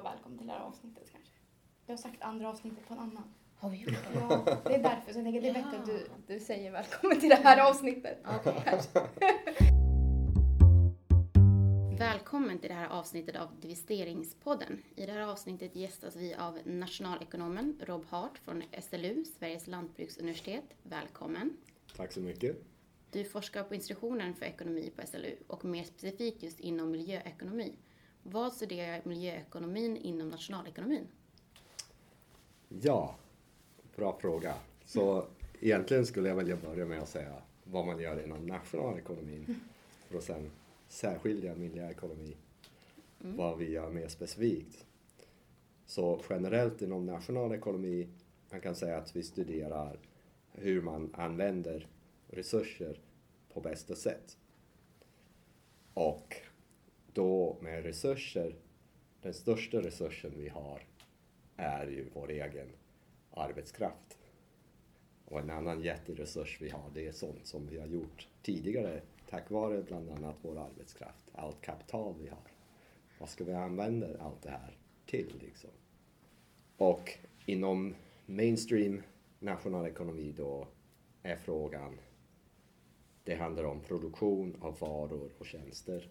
vara välkommen till det här avsnittet kanske. Jag har sagt andra avsnittet på en annan. Har vi gjort det? Ja, det är därför. Så jag tänker det är bättre Ja. att du, du säger välkommen till det här avsnittet. Välkommen till det här avsnittet av Divisteringspodden. I det här avsnittet gästas vi av nationalekonomen Rob Hart från SLU, Sveriges lantbruksuniversitet. Välkommen. Tack så mycket. Du forskar på institutionen för ekonomi på SLU och mer specifikt just inom miljöekonomi. Vad studerar miljöekonomin inom nationalekonomin? Ja, bra fråga. Så egentligen skulle jag vilja börja med att säga vad man gör inom nationalekonomin för att sen särskilja miljöekonomi, vad vi gör mer specifikt. Så generellt inom nationalekonomi, man kan säga att vi studerar hur man använder resurser på bästa sätt. Och då med resurser, den största resursen vi har är ju vår egen arbetskraft. Och en annan jätteresurs vi har, det är sånt som vi har gjort tidigare tack vare bland annat vår arbetskraft, allt kapital vi har. Vad ska vi använda allt det här till liksom? Och inom mainstream nationalekonomi då är frågan, det handlar om produktion av varor och tjänster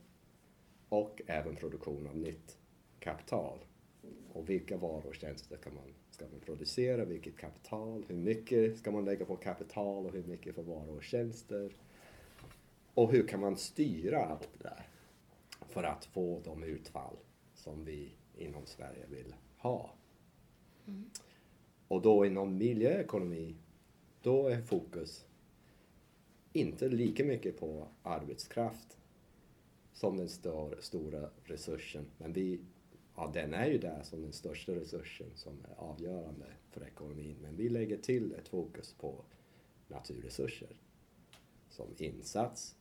och även produktion av nytt kapital. Och vilka varor och tjänster kan man, ska man producera, vilket kapital, hur mycket ska man lägga på kapital och hur mycket för varor och tjänster. Och hur kan man styra allt det där för att få de utfall som vi inom Sverige vill ha. Och då inom miljöekonomi, då är fokus inte lika mycket på arbetskraft som den stor, stora resursen. Men vi, ja, den är ju där som den största resursen som är avgörande för ekonomin. Men vi lägger till ett fokus på naturresurser som insats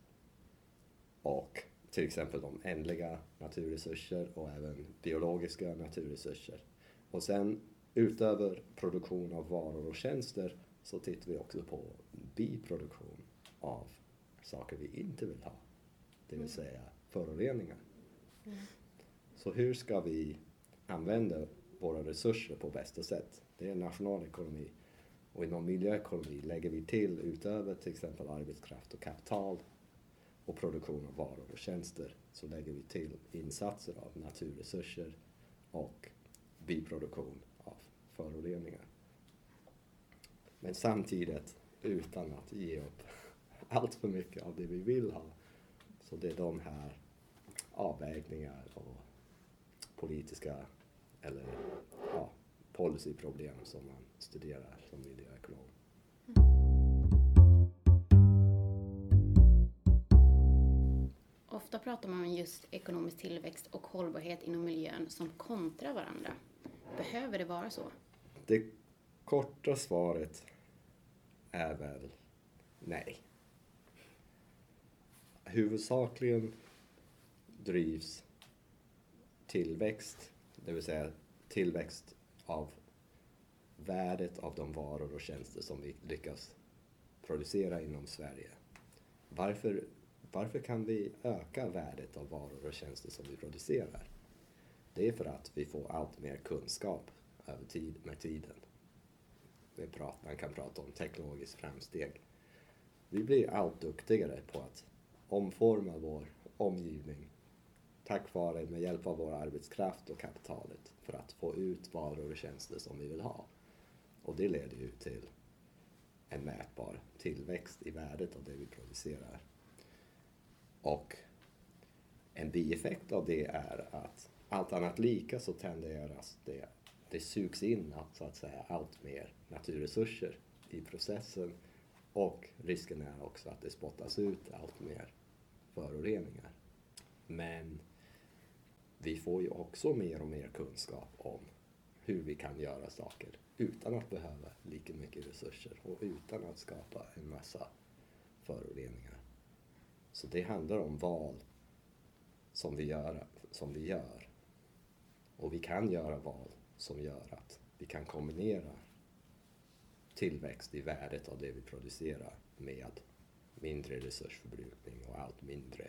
och till exempel de ändliga naturresurser och även biologiska naturresurser. Och sen utöver produktion av varor och tjänster så tittar vi också på biproduktion av saker vi inte vill ha. Det vill säga föroreningar. Så hur ska vi använda våra resurser på bästa sätt? Det är nationalekonomi. Och inom miljöekonomi lägger vi till utöver till exempel arbetskraft och kapital och produktion av varor och tjänster så lägger vi till insatser av naturresurser och biproduktion av föroreningar. Men samtidigt utan att ge upp allt för mycket av det vi vill ha. Så det är de här avvägningar och politiska eller ja, policyproblem som man studerar som miljöekonom. Ofta pratar man om just ekonomisk tillväxt och hållbarhet inom miljön som kontra varandra. Behöver det vara så? Det korta svaret är väl nej. Huvudsakligen drivs tillväxt, det vill säga tillväxt av värdet av de varor och tjänster som vi lyckas producera inom Sverige. Varför, varför kan vi öka värdet av varor och tjänster som vi producerar? Det är för att vi får allt mer kunskap över tid, med tiden. Man kan prata om teknologiskt framsteg. Vi blir allt duktigare på att omforma vår omgivning tack vare med hjälp av vår arbetskraft och kapitalet för att få ut varor och tjänster som vi vill ha. Och det leder ju till en mätbar tillväxt i värdet av det vi producerar. Och en bieffekt av det är att allt annat lika så tenderas det, det sugs in så att säga allt mer naturresurser i processen och risken är också att det spottas ut allt mer föroreningar. Men vi får ju också mer och mer kunskap om hur vi kan göra saker utan att behöva lika mycket resurser och utan att skapa en massa föroreningar. Så det handlar om val som vi gör. Som vi gör. Och vi kan göra val som gör att vi kan kombinera tillväxt i värdet av det vi producerar med mindre resursförbrukning och allt mindre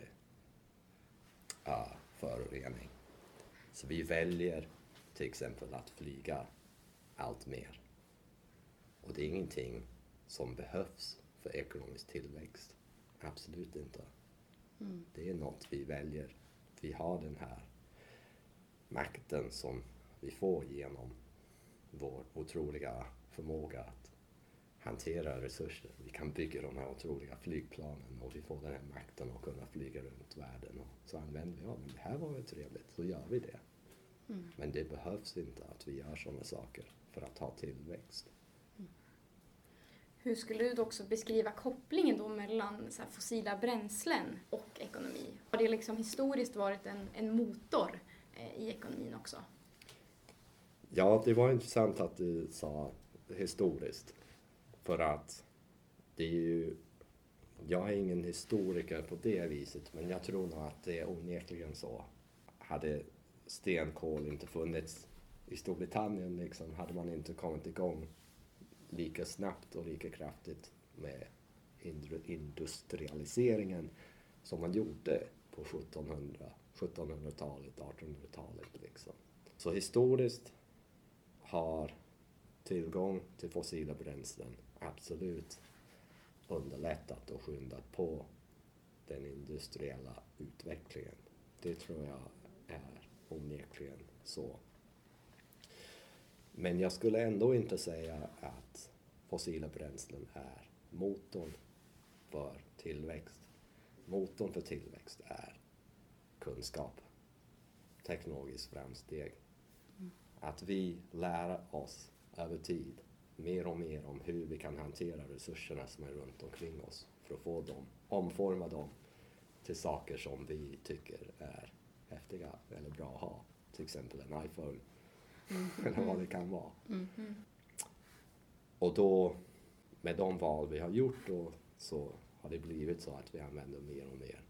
uh, förorening. Så vi väljer till exempel att flyga allt mer. Och det är ingenting som behövs för ekonomisk tillväxt. Absolut inte. Mm. Det är något vi väljer. Vi har den här makten som vi får genom vår otroliga förmåga att hantera resurser. Vi kan bygga de här otroliga flygplanen och vi får den här makten att kunna flyga runt världen. Och så använder vi, ja men det här var väl trevligt, så gör vi det. Mm. Men det behövs inte att vi gör sådana saker för att ha tillväxt. Hur skulle du då också beskriva kopplingen då mellan så fossila bränslen och ekonomi? Har det liksom historiskt varit en, en motor eh, i ekonomin också? Ja, det var intressant att du sa historiskt. För att det är ju... Jag är ingen historiker på det viset, men jag tror nog att det är onekligen så. Hade stenkol inte funnits i Storbritannien liksom, hade man inte kommit igång lika snabbt och lika kraftigt med industrialiseringen som man gjorde på 1700, 1700-talet, 1800-talet. Liksom. Så historiskt har tillgång till fossila bränslen absolut underlättat och skyndat på den industriella utvecklingen. Det tror jag är onekligen så. Men jag skulle ändå inte säga att fossila bränslen är motorn för tillväxt. Motorn för tillväxt är kunskap, teknologiskt framsteg. Att vi lär oss över tid mer och mer om hur vi kan hantera resurserna som är runt omkring oss för att få dem, omforma dem till saker som vi tycker är häftiga eller bra att ha. Till exempel en iPhone eller vad det kan vara. Mm. Och då, med de val vi har gjort då, så har det blivit så att vi använder mer och mer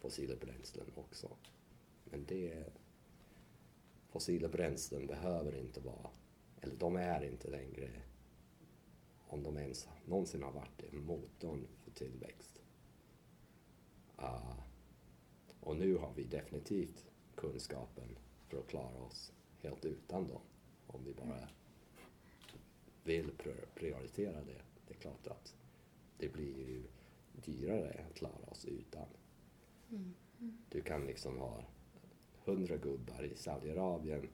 fossila bränslen också. Men det, fossila bränslen behöver inte vara, eller de är inte längre, om de ens någonsin har varit motorn för tillväxt. Ah, och nu har vi definitivt kunskapen för att klara oss helt utan dem. Om vi bara vill pr- prioritera det. Det är klart att det blir ju dyrare att klara oss utan. Mm. Du kan liksom ha hundra gubbar i Saudiarabien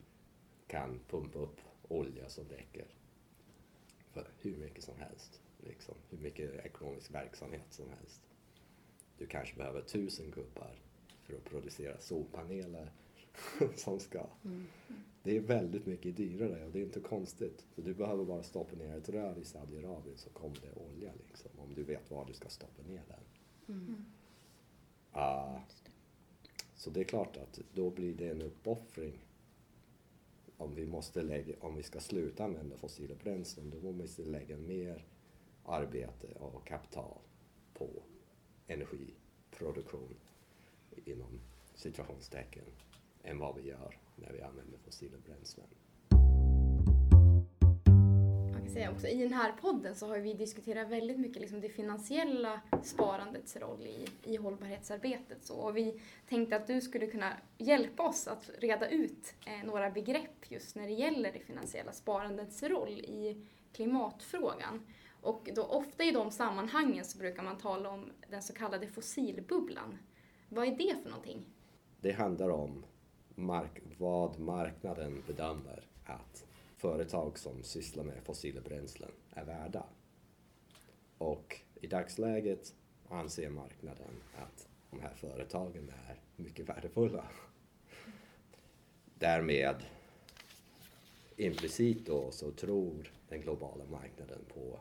kan pumpa upp olja som räcker för hur mycket som helst. Liksom, hur mycket ekonomisk verksamhet som helst. Du kanske behöver tusen gubbar för att producera solpaneler som ska Mm. det är väldigt mycket dyrare och det är inte konstigt. Så du behöver bara stoppa ner ett rör i Saudiarabien så kommer det olja liksom. Om du vet var du ska stoppa ner den. Mm. Det. så det är klart att då blir det en uppoffring. Om vi, måste lägga, om vi ska sluta använda fossila bränslen då måste vi lägga mer arbete och kapital på energiproduktion inom situationstecken än vad vi gör när vi använder fossila bränslen. Säga också, I den här podden så har vi diskuterat väldigt mycket liksom det finansiella sparandets roll i, i hållbarhetsarbetet. Så, och vi tänkte att du skulle kunna hjälpa oss att reda ut eh, några begrepp just när det gäller det finansiella sparandets roll i klimatfrågan. Och då ofta i de sammanhangen så brukar man tala om den så kallade fossilbubblan. Vad är det för någonting? Det handlar om mark- vad marknaden bedömer att företag som sysslar med fossila bränslen är värda. Och i dagsläget anser marknaden att de här företagen är mycket värdefulla. Därmed implicit då så tror den globala marknaden på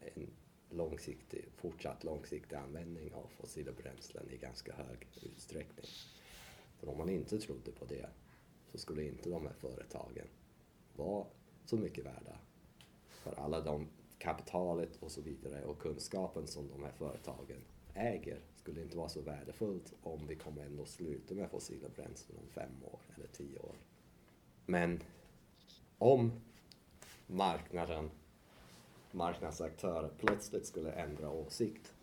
en långsiktig, fortsatt långsiktig användning av fossila bränslen i ganska hög utsträckning. För om man inte trodde på det så skulle inte de här företagen vara så mycket värda. För alla de kapitalet och så vidare och kunskapen som de här företagen äger skulle inte vara så värdefullt om vi kommer ändå sluta med fossila bränslen om fem år eller tio år. Men om marknaden, marknadsaktörer plötsligt skulle ändra åsikt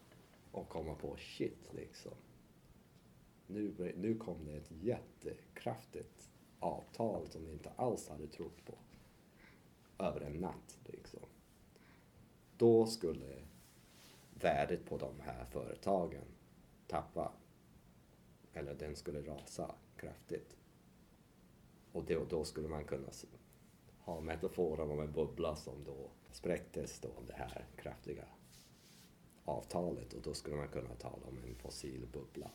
och komma på shit liksom. Nu, nu kom det ett jättekraftigt avtal som vi inte alls hade trott på över en natt. Liksom. Då skulle värdet på de här företagen tappa, eller den skulle rasa kraftigt. Och då, då skulle man kunna ha metaforen om en bubbla som då spräcktes då av det här kraftiga avtalet och då skulle man kunna tala om en fossil bubbla.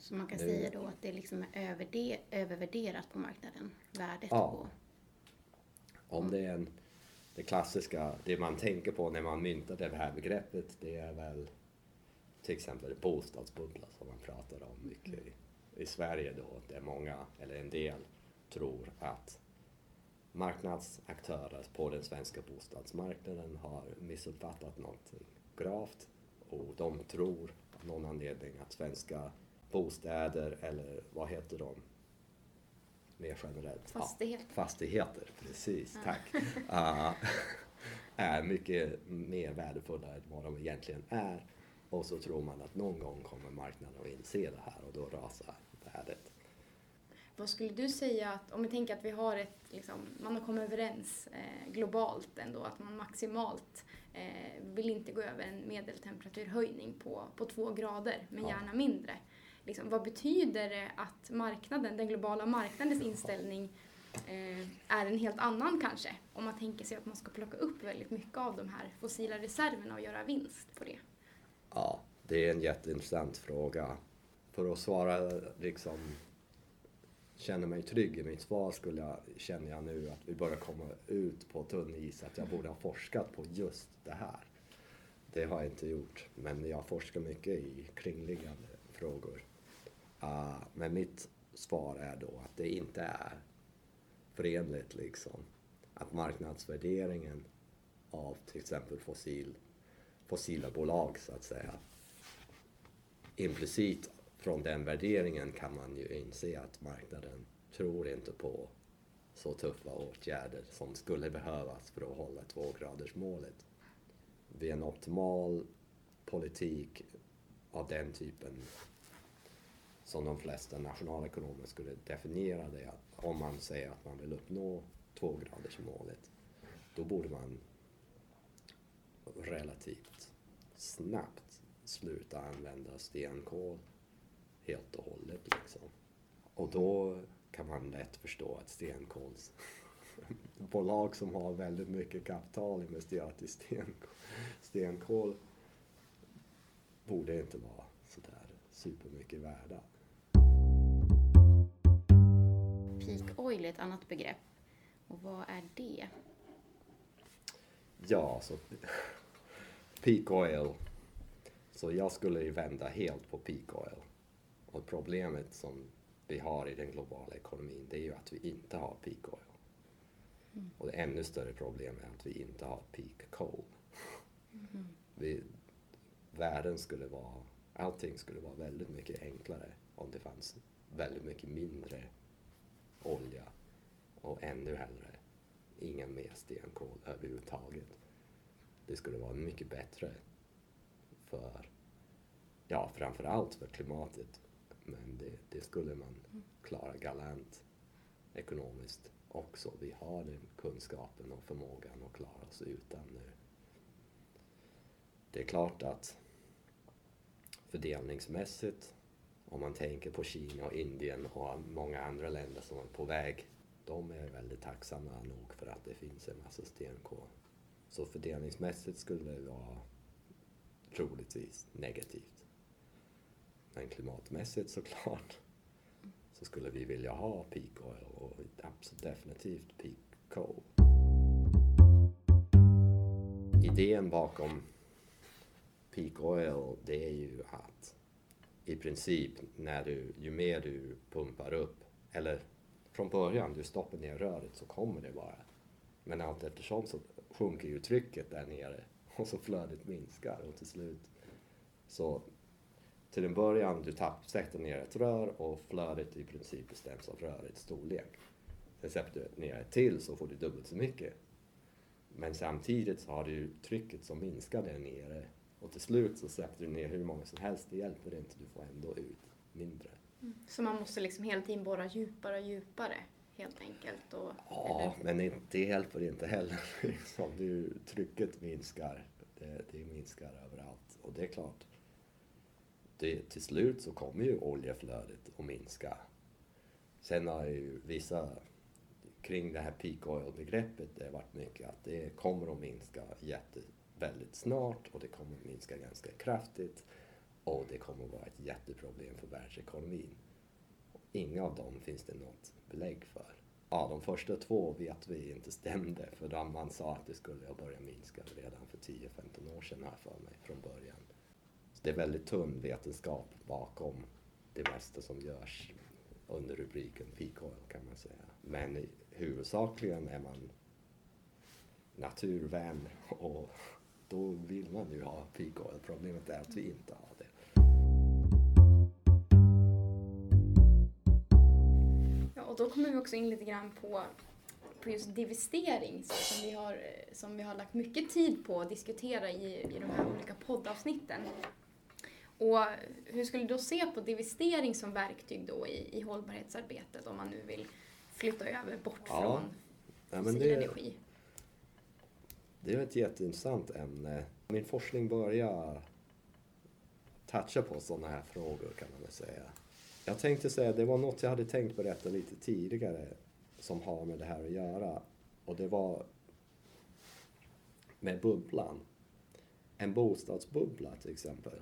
Så man kan det... säga då att det liksom är överde, övervärderat på marknaden, värdet ja. på... Om det är en, det klassiska, det man tänker på när man myntar det här begreppet, det är väl till exempel bostadsbubbla som man pratar om mycket i, i Sverige då, där många, eller en del, tror att marknadsaktörer på den svenska bostadsmarknaden har missuppfattat någonting gravt och de tror av någon anledning att svenska bostäder eller vad heter de mer generellt? Fastigheter. Ja, fastigheter, precis, ja. tack. uh, är mycket mer värdefulla än vad de egentligen är och så tror man att någon gång kommer marknaden att inse det här och då rasar värdet. Vad skulle du säga att, om vi tänker att vi har ett, liksom, man har kommit överens eh, globalt ändå, att man maximalt eh, vill inte gå över en medeltemperaturhöjning på, på två grader, men ja. gärna mindre. Liksom, vad betyder det att marknaden, den globala marknadens inställning eh, är en helt annan kanske? Om man tänker sig att man ska plocka upp väldigt mycket av de här fossila reserverna och göra vinst på det. Ja, det är en jätteintressant fråga. För att svara liksom känner mig trygg i mitt svar skulle jag, känner jag nu att vi börjar komma ut på tunn is, att jag borde ha forskat på just det här. Det har jag inte gjort, men jag forskar mycket i kringliggande frågor. Uh, men mitt svar är då att det inte är förenligt liksom att marknadsvärderingen av till exempel fossil, fossila bolag så att säga implicit från den värderingen kan man ju inse att marknaden tror inte på så tuffa åtgärder som skulle behövas för att hålla tvågradersmålet. Vid en optimal politik av den typen som de flesta nationalekonomer skulle definiera det, om man säger att man vill uppnå tvågradersmålet, då borde man relativt snabbt sluta använda stenkol helt och hållet. Liksom. Och då kan man lätt förstå att stenkolsbolag som har väldigt mycket kapital investerat i stenkol, stenkol borde inte vara sådär supermycket värda. Peak oil är ett annat begrepp. Och vad är det? Ja, så peak oil. Så jag skulle ju vända helt på peak oil. Och problemet som vi har i den globala ekonomin det är ju att vi inte har peak oil. Mm. Och det ännu större problem är att vi inte har peak coal. Mm. Vi, världen skulle vara, allting skulle vara väldigt mycket enklare om det fanns väldigt mycket mindre ännu hellre ingen mer stenkol överhuvudtaget. Det skulle vara mycket bättre för, ja framförallt för klimatet men det, det skulle man klara galant ekonomiskt också. Vi har den kunskapen och förmågan att klara oss utan nu. Det är klart att fördelningsmässigt, om man tänker på Kina och Indien och många andra länder som är på väg, de är väldigt tacksamma nog för att det finns en massa stenkol. Så fördelningsmässigt skulle det vara troligtvis negativt. Men klimatmässigt såklart så skulle vi vilja ha peak oil och absolut definitivt peak coal. Idén bakom peak oil det är ju att i princip när du, ju mer du pumpar upp, eller från början, du stoppar ner röret så kommer det bara. Men allt eftersom så sjunker ju trycket där nere och så flödet minskar och till slut så till en början, du tapp, sätter ner ett rör och flödet i princip bestäms av rörets storlek. Sen sätter du ner ett till så får du dubbelt så mycket. Men samtidigt så har du trycket som minskar där nere och till slut så sätter du ner hur många som helst, det hjälper inte, du får ändå ut mindre. Mm. Så man måste liksom hela tiden borra djupare och djupare helt enkelt. Och, Ja, men det, det hjälper inte heller. Liksom. Det ju, trycket minskar. Det, det minskar överallt. Och det är klart, det, till slut så kommer ju oljeflödet att minska. Sen har ju vissa kring det här peak oil-begreppet, det har varit mycket att det kommer att minska jätte, väldigt snart och det kommer att minska ganska kraftigt och det kommer att vara ett jätteproblem för världsekonomin. Inga av dem finns det något belägg för. Ja, de första två vet vi inte stämde för man sa att det skulle börja minska redan för 10-15 år sedan här för mig från början. Så det är väldigt tunn vetenskap bakom det mesta som görs under rubriken peak oil kan man säga. Men huvudsakligen är man naturvän och då vill man ju ha peak oil. Problemet är att vi inte har det. Och då kommer vi också in lite grann på, på just divestering så, som, vi har, som vi har lagt mycket tid på att diskutera i, i de här olika poddavsnitten. Och hur skulle du då se på divestering som verktyg då i, i hållbarhetsarbetet om man nu vill flytta över bort Ja. från Ja, fossil det, energi? det är ett jätteintressant ämne. Min forskning börjar toucha på sådana här frågor kan man väl säga. Jag tänkte säga, det var något jag hade tänkt berätta lite tidigare som har med det här att göra. Och det var med bubblan. En bostadsbubbla till exempel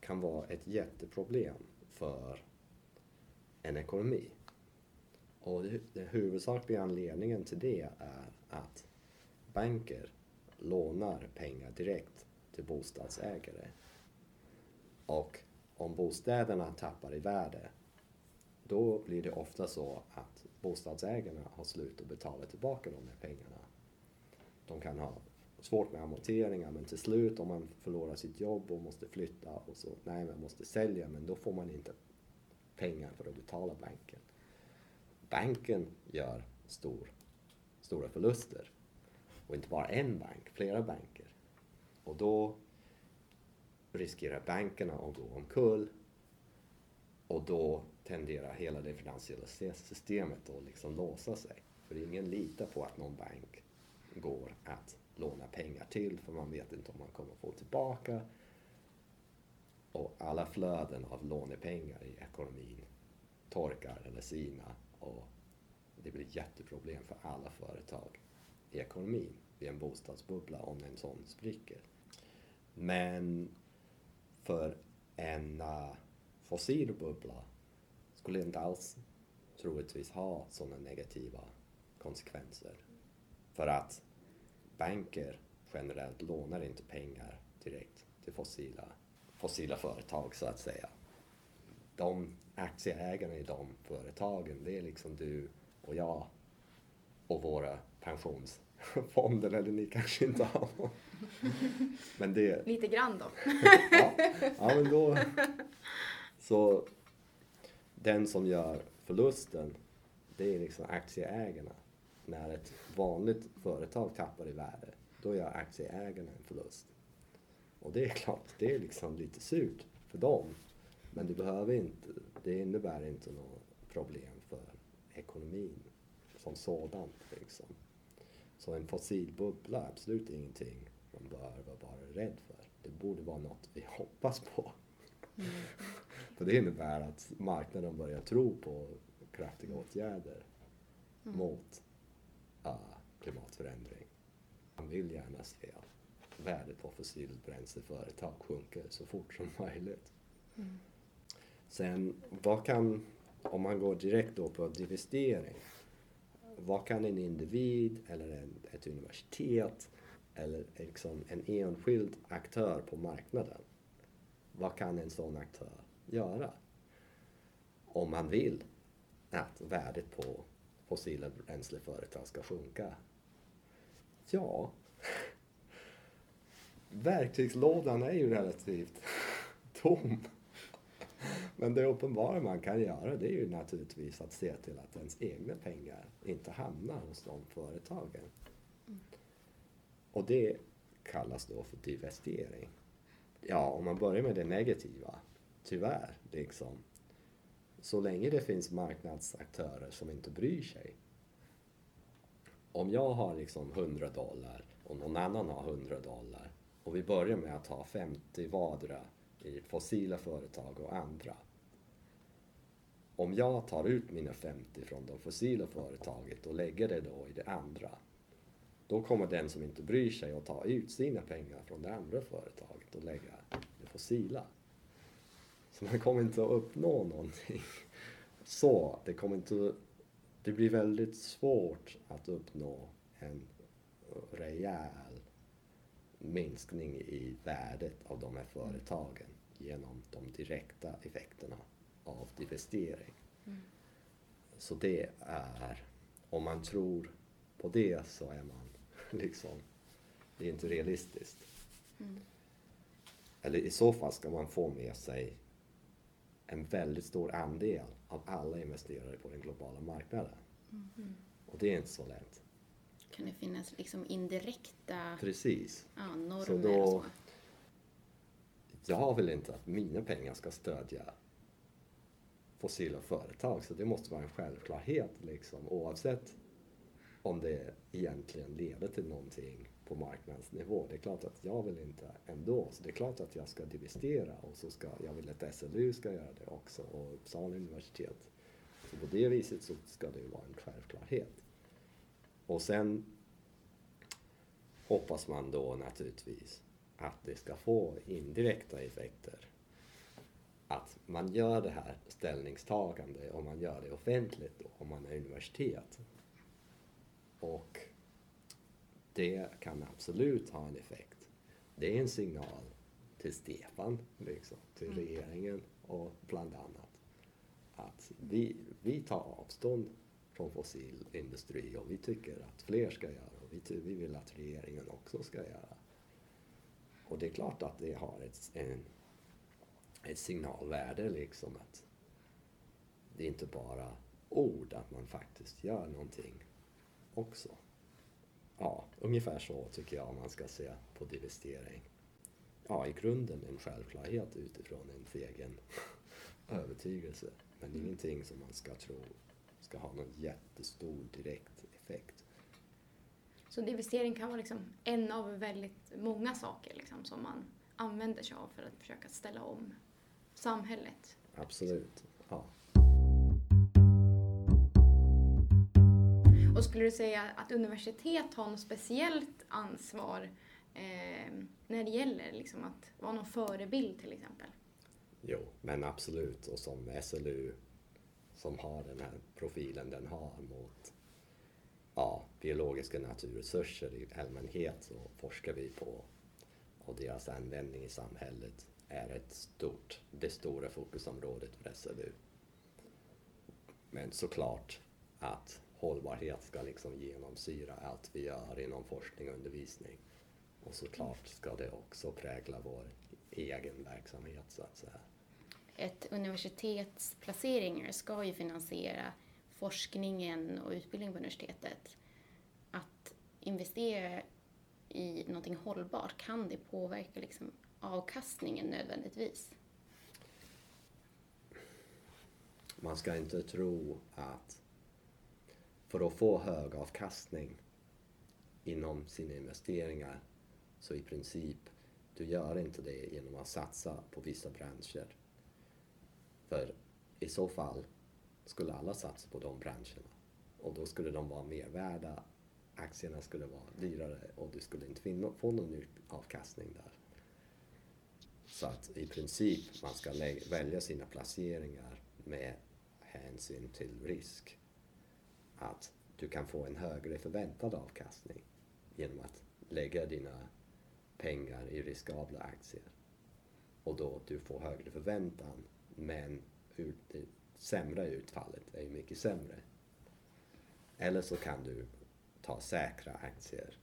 kan vara ett jätteproblem för en ekonomi. Och den huvudsakliga anledningen till det är att banker lånar pengar direkt till bostadsägare. Och om bostäderna tappar i värde, då blir det ofta så att bostadsägarna har slut att betala tillbaka de här pengarna. De kan ha svårt med amorteringar men till slut om man förlorar sitt jobb och måste flytta och så, nej man måste sälja men då får man inte pengar för att betala banken. Banken gör stor, stora förluster. Och inte bara en bank, flera banker. Och då riskerar bankerna att gå omkull och då tenderar hela det finansiella systemet att liksom låsa sig. För ingen litar på att någon bank går att låna pengar till för man vet inte om man kommer få tillbaka. Och alla flöden av lånepengar i ekonomin torkar eller sina och det blir ett jätteproblem för alla företag i ekonomin vid en bostadsbubbla om en sån spricker. Men för en uh, fossil bubbla skulle inte alls troligtvis ha sådana negativa konsekvenser. För att banker generellt lånar inte pengar direkt till fossila, fossila företag så att säga. De aktieägarna i de företagen, det är liksom du och jag och våra pensions pensionsfonder, eller ni kanske inte har. Men det, Lite grann då. ja, ja men då... Så den som gör förlusten, det är liksom aktieägarna. När ett vanligt företag tappar i värde, då gör aktieägarna en förlust. Och det är klart, det är liksom lite surt för dem. Men det behöver inte, det innebär inte något problem för ekonomin som sådant. Liksom. Så en fossilbubbla är absolut ingenting man bör vara bara rädd för. Det borde vara något vi hoppas på. För det innebär att marknaden börjar tro på kraftiga åtgärder mot uh, klimatförändring. Man vill gärna se att värdet på fossilbränsleföretag sjunker så fort som möjligt. Sen, vad kan, om man går direkt då på divestering, vad kan en individ eller en, ett universitet eller liksom en enskild aktör på marknaden, vad kan en sån aktör göra? Om man vill att värdet på fossila bränsleföretag ska sjunka? Ja, verktygslådan är ju relativt tom. Men det uppenbara man kan göra det är ju naturligtvis att se till att ens egna pengar inte hamnar hos de företagen. Och det kallas då för divestering. Ja, om man börjar med det negativa, tyvärr, liksom, så länge det finns marknadsaktörer som inte bryr sig. Om jag har liksom 100 dollar och någon annan har 100 dollar och vi börjar med att ha 50 vardera i fossila företag och andra. Om jag tar ut mina 50 från det fossila företaget och lägger det då i det andra, då kommer den som inte bryr sig att ta ut sina pengar från det andra företaget och lägga det fossila. Så man kommer inte att uppnå någonting. Så det kommer inte det blir väldigt svårt att uppnå en rejäl minskning i värdet av de här företagen genom de direkta effekterna av divestering. Mm. Så det är, om man tror på det så är man liksom, det är inte realistiskt. Mm. Eller i så fall ska man få med sig en väldigt stor andel av alla investerare på den globala marknaden. Mm. Och det är inte så lätt. Kan det finnas liksom indirekta Precis. Ja, normer så då, och så? Jag vill inte att mina pengar ska stödja fossila företag så det måste vara en självklarhet liksom oavsett om det egentligen leder till någonting på marknadsnivå. Det är klart att jag vill inte ändå, så det är klart att jag ska divestera och så ska jag vill att SLU ska göra det också och Uppsala universitet. Så på det viset så ska det ju vara en självklarhet. Och sen hoppas man då naturligtvis att det ska få indirekta effekter. Att man gör det här ställningstagande och man gör det offentligt då, om man är universitet. Och det kan absolut ha en effekt. Det är en signal till Stefan, liksom, till mm. regeringen och bland annat att vi, vi tar avstånd från fossil industri och vi tycker att fler ska göra och vi, vi vill att regeringen också ska göra. Och det är klart att det har ett, en, ett signalvärde liksom att det är inte bara ord, att man faktiskt gör någonting också. Ja, ungefär så tycker jag man ska se på divestering. Ja, i grunden en självklarhet utifrån ens egen övertygelse. Men mm. ingenting som man ska tro ska ha någon jättestor direkt effekt. Så divestering kan vara liksom en av väldigt många saker liksom, som man använder sig av för att försöka ställa om samhället? Absolut, ja. Och skulle du säga att universitet har något speciellt ansvar eh, när det gäller liksom att vara någon förebild till exempel? Jo, men absolut. Och som SLU som har den här profilen den har mot ja, biologiska naturresurser i allmänhet så forskar vi på och deras användning i samhället är ett stort, det stora fokusområdet för SLU. Men såklart att hållbarhet ska liksom genomsyra allt vi gör inom forskning och undervisning. Och såklart ska det också prägla vår egen verksamhet så att säga. Ett universitets placeringar ska ju finansiera forskningen och utbildningen på universitetet. Att investera i någonting hållbart, kan det påverka liksom avkastningen nödvändigtvis? Man ska inte tro att för att få hög avkastning inom sina investeringar så i princip, du gör inte det genom att satsa på vissa branscher. För i så fall skulle alla satsa på de branscherna och då skulle de vara mer värda, aktierna skulle vara dyrare och du skulle inte få någon avkastning där. Så att i princip man ska välja sina placeringar med hänsyn till risk att du kan få en högre förväntad avkastning genom att lägga dina pengar i riskabla aktier. Och då du får högre förväntan men det sämre utfallet är ju mycket sämre. Eller så kan du ta säkra aktier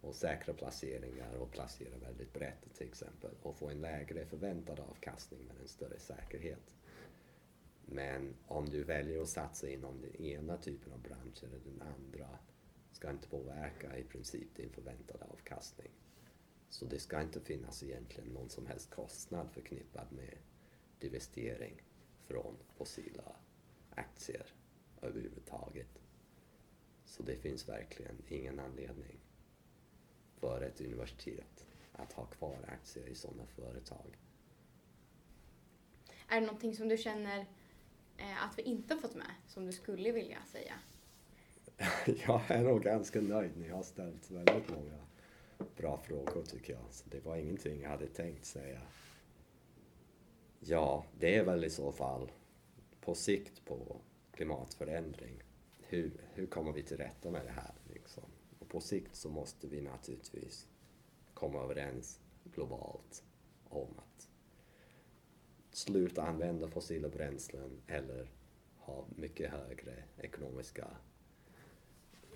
och säkra placeringar och placera väldigt brett till exempel och få en lägre förväntad avkastning men en större säkerhet. Men om du väljer att satsa inom den ena typen av bransch eller den andra ska inte påverka i princip din förväntade avkastning. Så det ska inte finnas egentligen någon som helst kostnad förknippad med divestering. från fossila aktier överhuvudtaget. Så det finns verkligen ingen anledning för ett universitet att ha kvar aktier i sådana företag. Är det någonting som du känner eh, att vi inte har fått med, som du skulle vilja säga? Jag är nog ganska nöjd. Ni har ställt väldigt många bra frågor tycker jag. Så det var ingenting jag hade tänkt säga. Ja, det är väl i så fall på sikt på klimatförändring. Hur, hur kommer vi till rätta med det här? Liksom? Och på sikt så måste vi naturligtvis komma överens globalt om att sluta använda fossila bränslen eller ha mycket högre ekonomiska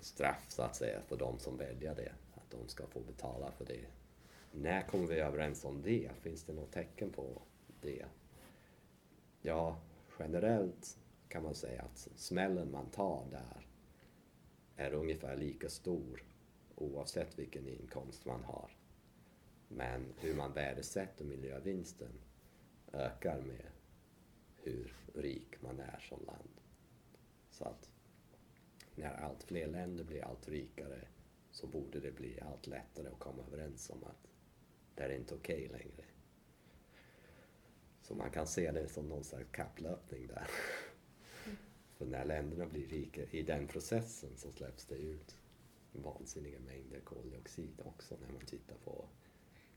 straff så att säga för de som väljer det. Att de ska få betala för det. När kommer vi överens om det? Finns det något tecken på det? Ja, generellt kan man säga att smällen man tar där är ungefär lika stor oavsett vilken inkomst man har. Men hur man värdesätter miljövinsten ökar med hur rik man är som land. Så att när allt fler länder blir allt rikare så borde det bli allt lättare att komma överens om att det är inte okej okay längre. Så man kan se det som någon slags kapplöpning där. Mm. För när länderna blir rika i den processen så släpps det ut vansinniga mängder koldioxid också när man tittar på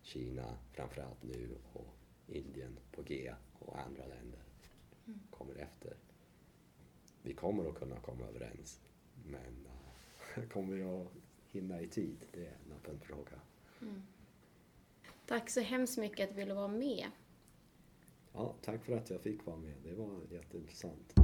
Kina framförallt nu och Indien på G och andra länder mm. kommer efter. Vi kommer att kunna komma överens men uh, kommer vi att hinna i tid? Det är en öppen fråga. Mm. Tack så hemskt mycket att du ville vara med. Ja, tack för att jag fick vara med. Det var jätteintressant.